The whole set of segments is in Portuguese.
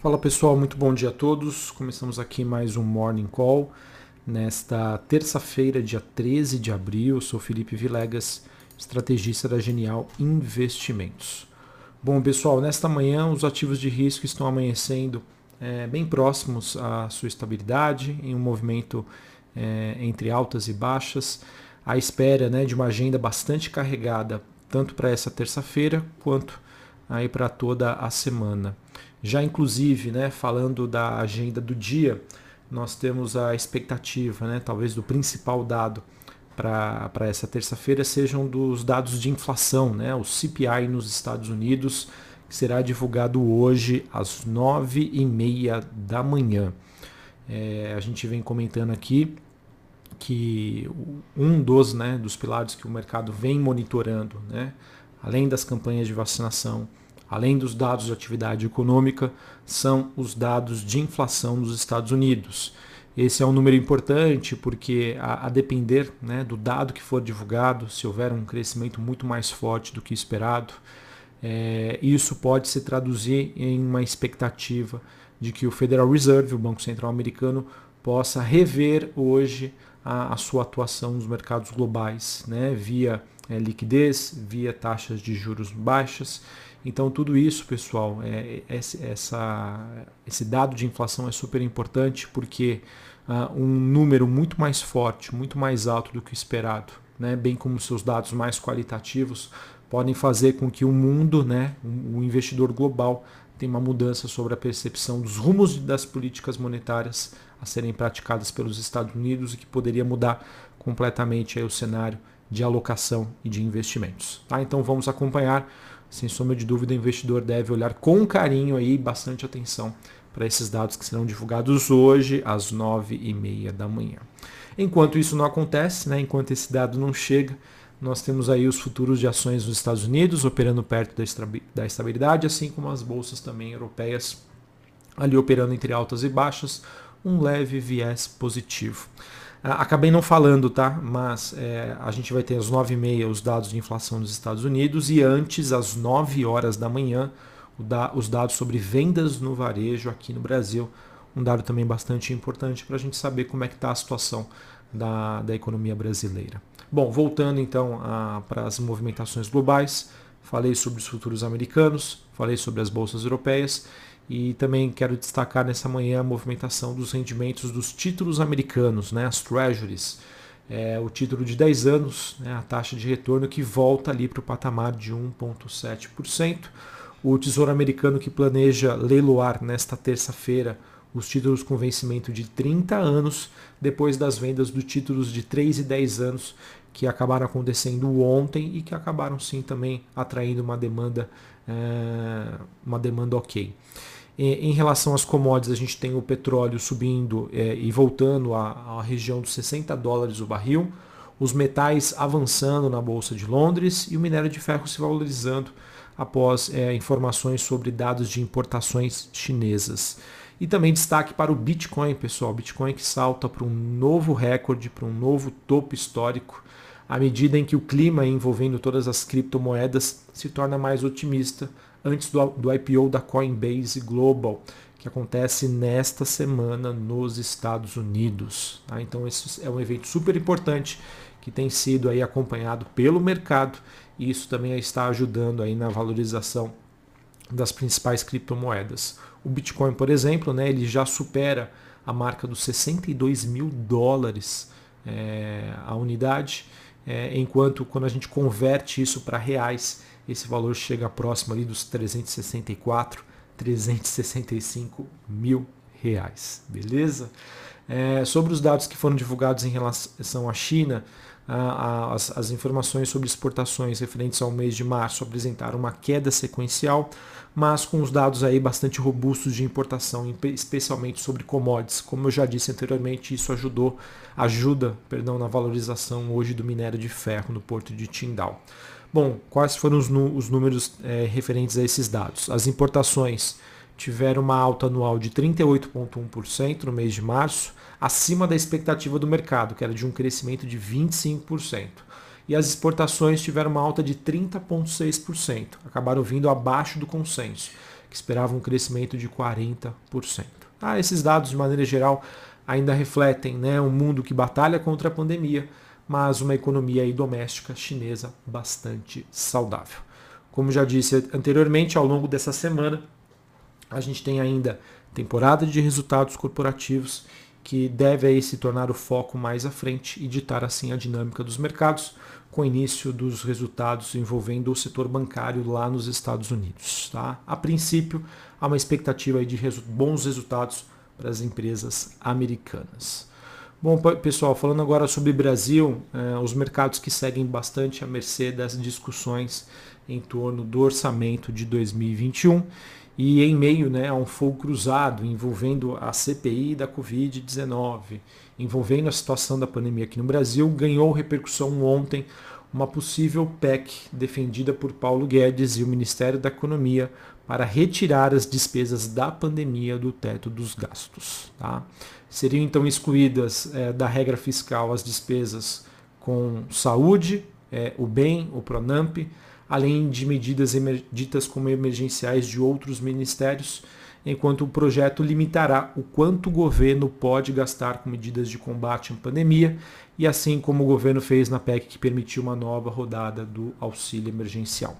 Fala pessoal, muito bom dia a todos. Começamos aqui mais um Morning Call nesta terça-feira, dia 13 de abril. Eu sou Felipe Vilegas, estrategista da Genial Investimentos. Bom pessoal, nesta manhã os ativos de risco estão amanhecendo é, bem próximos à sua estabilidade, em um movimento é, entre altas e baixas, à espera né, de uma agenda bastante carregada, tanto para essa terça-feira quanto aí para toda a semana. Já inclusive, né, falando da agenda do dia, nós temos a expectativa, né, talvez do principal dado para essa terça-feira sejam dos dados de inflação, né, o CPI nos Estados Unidos, que será divulgado hoje às nove e meia da manhã. É, a gente vem comentando aqui que um dos, né, dos pilares que o mercado vem monitorando, né, além das campanhas de vacinação, além dos dados de atividade econômica, são os dados de inflação nos Estados Unidos. Esse é um número importante porque, a, a depender né, do dado que for divulgado, se houver um crescimento muito mais forte do que esperado, é, isso pode se traduzir em uma expectativa de que o Federal Reserve, o Banco Central Americano, possa rever hoje a, a sua atuação nos mercados globais, né, via é, liquidez, via taxas de juros baixas. Então tudo isso, pessoal, é, é, essa, esse dado de inflação é super importante porque uh, um número muito mais forte, muito mais alto do que o esperado, né, bem como seus dados mais qualitativos, podem fazer com que o mundo, né, o investidor global, tenha uma mudança sobre a percepção dos rumos das políticas monetárias a serem praticadas pelos Estados Unidos e que poderia mudar completamente o cenário de alocação e de investimentos. Tá? Então vamos acompanhar sem sombra de dúvida, o investidor deve olhar com carinho aí, bastante atenção para esses dados que serão divulgados hoje às nove e meia da manhã. Enquanto isso não acontece, né, enquanto esse dado não chega, nós temos aí os futuros de ações dos Estados Unidos operando perto da estabilidade, assim como as bolsas também europeias ali operando entre altas e baixas, um leve viés positivo. Ah, acabei não falando, tá? Mas é, a gente vai ter às 9h30 os dados de inflação dos Estados Unidos e antes, às 9 horas da manhã, os dados sobre vendas no varejo aqui no Brasil. Um dado também bastante importante para a gente saber como é que está a situação da, da economia brasileira. Bom, voltando então para as movimentações globais, falei sobre os futuros americanos, falei sobre as bolsas europeias e também quero destacar nessa manhã a movimentação dos rendimentos dos títulos americanos, né, as treasuries. É, o título de 10 anos, né, a taxa de retorno que volta ali para o patamar de 1,7%. O Tesouro Americano que planeja leiloar nesta terça-feira os títulos com vencimento de 30 anos, depois das vendas dos títulos de 3 e 10 anos que acabaram acontecendo ontem e que acabaram sim também atraindo uma demanda, é, uma demanda ok. Em relação às commodities, a gente tem o petróleo subindo é, e voltando à, região dos 60 dólares o barril, os metais avançando na Bolsa de Londres e o minério de ferro se valorizando após é, informações sobre dados de importações chinesas. E também destaque para o Bitcoin, pessoal. Bitcoin que salta para um novo recorde, para um novo topo histórico, à medida em que o clima envolvendo todas as criptomoedas se torna mais otimista antes do, do IPO da Coinbase Global, que acontece nesta semana nos Estados Unidos. Tá? Então esse é um evento super importante que tem sido aí acompanhado pelo mercado e isso também está ajudando aí na valorização das principais criptomoedas. O Bitcoin, por exemplo, né, ele já supera a marca dos 62 mil dólares é, a unidade, é, enquanto quando a gente converte isso para reais, esse valor chega próximo ali dos 364, 365 mil reais, beleza? É, sobre os dados que foram divulgados em relação à China, as, as, informações sobre exportações referentes ao mês de março apresentaram uma queda sequencial, mas com os dados aí bastante robustos de importação, especialmente sobre commodities. Como eu já disse anteriormente, isso ajudou, ajuda perdão, na valorização hoje do minério de ferro no porto de Tindal. Bom, quais foram os, os números é, referentes a esses dados? As importações tiveram uma alta anual de 38,1% no mês de março, acima da expectativa do mercado, que era de um crescimento de 25%. E as exportações tiveram uma alta de 30,6%, acabaram vindo abaixo do consenso, que esperava um crescimento de 40%. Ah, esses dados, de maneira geral, ainda refletem né, um mundo que batalha contra a pandemia, mas uma economia doméstica chinesa bastante saudável. Como já disse anteriormente, ao longo dessa semana, a gente tem ainda temporada de resultados corporativos que deve aí se tornar o foco mais à frente e ditar assim a dinâmica dos mercados, com o início dos resultados envolvendo o setor bancário lá nos Estados Unidos. Tá? A princípio, há uma expectativa de bons resultados para as empresas americanas. Bom, pessoal, falando agora sobre Brasil, eh, os mercados que seguem bastante a mercê das discussões em torno do orçamento de 2021 e em meio né, a um fogo cruzado envolvendo a CPI da Covid-19, envolvendo a situação da pandemia aqui no Brasil, ganhou repercussão ontem uma possível PEC defendida por Paulo Guedes e o Ministério da Economia para retirar as despesas da pandemia do teto dos gastos. Tá? Seriam então excluídas é, da regra fiscal as despesas com saúde, é, o bem, o Pronamp, além de medidas ditas como emergenciais de outros ministérios, enquanto o projeto limitará o quanto o governo pode gastar com medidas de combate à pandemia, e assim como o governo fez na PEC que permitiu uma nova rodada do auxílio emergencial.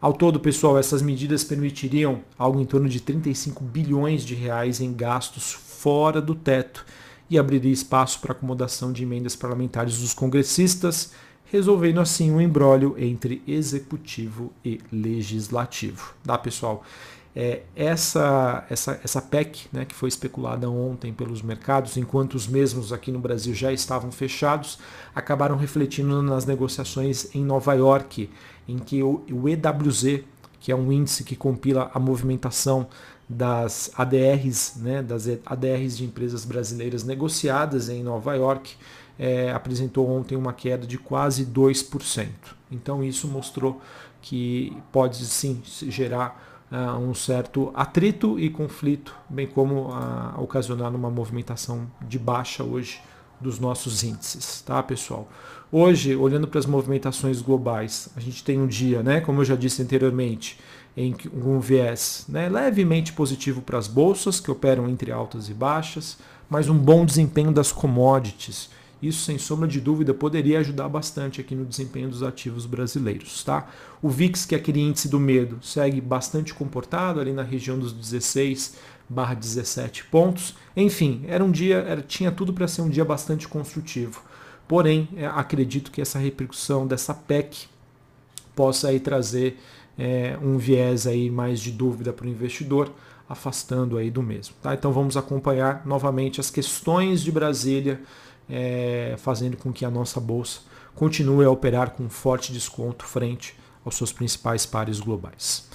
Ao todo, pessoal, essas medidas permitiriam algo em torno de 35 bilhões de reais em gastos fora do teto e abriria espaço para acomodação de emendas parlamentares dos congressistas, resolvendo assim um embrólio entre executivo e legislativo. Tá, pessoal? É, essa, essa, essa PEC, né, que foi especulada ontem pelos mercados, enquanto os mesmos aqui no Brasil já estavam fechados, acabaram refletindo nas negociações em Nova York, em que o, EWZ, que é um índice que compila a movimentação das ADRs, né, das ADRs de empresas brasileiras negociadas em Nova York, é, apresentou ontem uma queda de quase 2%. Então isso mostrou que pode sim gerar uh, um certo atrito e conflito, bem como uh, ocasionar uma movimentação de baixa hoje dos nossos índices, tá, pessoal? Hoje, olhando para as movimentações globais, a gente tem um dia, né, como eu já disse anteriormente, em um viés né, levemente positivo para as bolsas, que operam entre altas e baixas, mas um bom desempenho das commodities. Isso, sem sombra de dúvida, poderia ajudar bastante aqui no desempenho dos ativos brasileiros. Tá? O VIX, que é aquele índice do medo, segue bastante comportado ali na região dos 16 barra 17 pontos. Enfim, era um dia, era, tinha tudo para ser um dia bastante construtivo. Porém, é, acredito que essa repercussão dessa PEC possa aí trazer é, um viés aí mais de dúvida para o investidor, afastando aí do mesmo. Tá? Então vamos acompanhar novamente as questões de Brasília, é, fazendo com que a nossa bolsa continue a operar com forte desconto frente aos seus principais pares globais.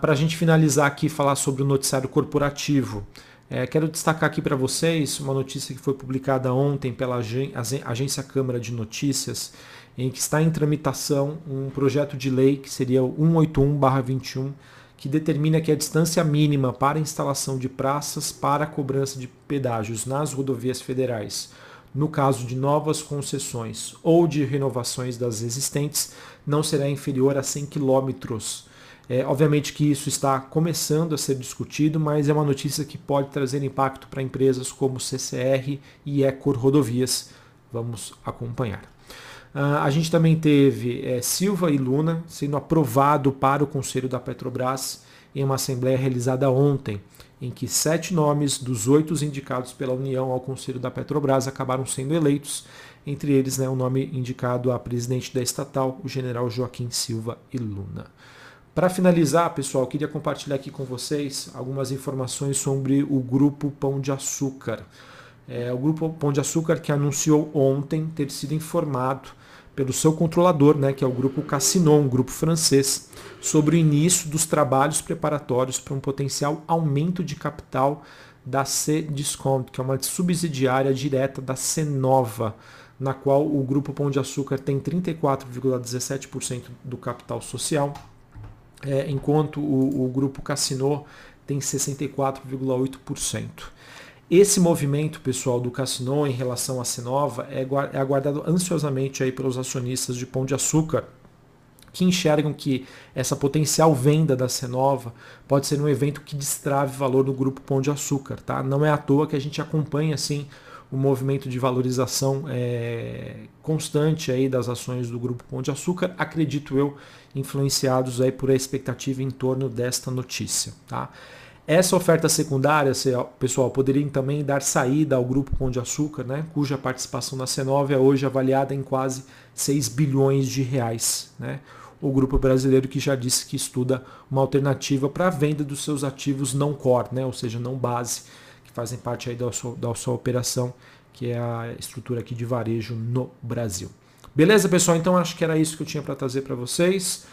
Para a gente finalizar aqui falar sobre o noticiário corporativo, é, quero destacar aqui para vocês uma notícia que foi publicada ontem pela Agência Câmara de Notícias em que está em tramitação um projeto de lei que seria o 181-21, que determina que a distância mínima para instalação de praças para cobrança de pedágios nas rodovias federais, no caso de novas concessões ou de renovações das existentes, não será inferior a 100 quilômetros. É, obviamente que isso está começando a ser discutido, mas é uma notícia que pode trazer impacto para empresas como CCR e Ecor Rodovias. Vamos acompanhar. Uh, a gente também teve é, Silva e Luna sendo aprovado para o Conselho da Petrobras em uma assembleia realizada ontem, em que sete nomes dos oito indicados pela União ao Conselho da Petrobras acabaram sendo eleitos, entre eles né, o nome indicado a presidente da estatal, o general Joaquim Silva e Luna. Para finalizar, pessoal, queria compartilhar aqui com vocês algumas informações sobre o Grupo Pão de Açúcar. É, o Grupo Pão de Açúcar que anunciou ontem ter sido informado pelo seu controlador, né, que é o grupo Cassinon, um grupo francês, sobre o início dos trabalhos preparatórios para um potencial aumento de capital da C-Discount, que é uma subsidiária direta da Cenova, na qual o grupo Pão de Açúcar tem 34,17% do capital social, é, enquanto o, o grupo Cassino tem 64,8%. Esse movimento, pessoal, do Cassino em relação à Sinova é, é aguardado ansiosamente aí pelos acionistas de Pão de Açúcar, que enxergam que essa potencial venda da Cenova pode ser um evento que destrave valor no grupo Pão de Açúcar. Tá? Não é à toa que a gente acompanha assim o movimento de valorização é, constante aí das ações do grupo Pão de Açúcar, acredito eu, influenciados aí por a expectativa em torno desta notícia. Tá? Essa oferta secundária, pessoal, poderia também dar saída ao grupo Pão de Açúcar, né, cuja participação na C9 é hoje avaliada em quase 6 bilhões de reais. Né? O grupo brasileiro que já disse que estuda uma alternativa para a venda dos seus ativos não core, né, ou seja, não base, fazem parte aí da sua, da sua operação, que é a estrutura aqui de varejo no Brasil. Beleza, pessoal? Então acho que era isso que eu tinha para trazer para vocês.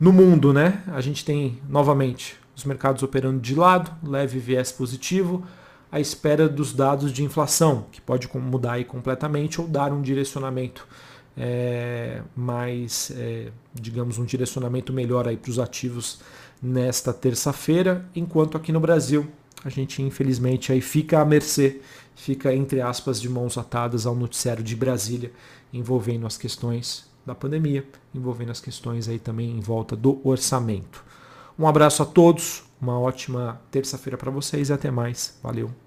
No mundo, né? A gente tem novamente os mercados operando de lado, leve viés positivo, à espera dos dados de inflação, que pode mudar aí completamente ou dar um direcionamento é, mais, é, digamos, um direcionamento melhor aí para os ativos nesta terça-feira, enquanto aqui no Brasil a gente infelizmente aí fica à mercê, fica entre aspas de mãos atadas ao noticiário de Brasília, envolvendo as questões da pandemia, envolvendo as questões aí também em volta do orçamento. Um abraço a todos, uma ótima terça-feira para vocês e até mais. Valeu!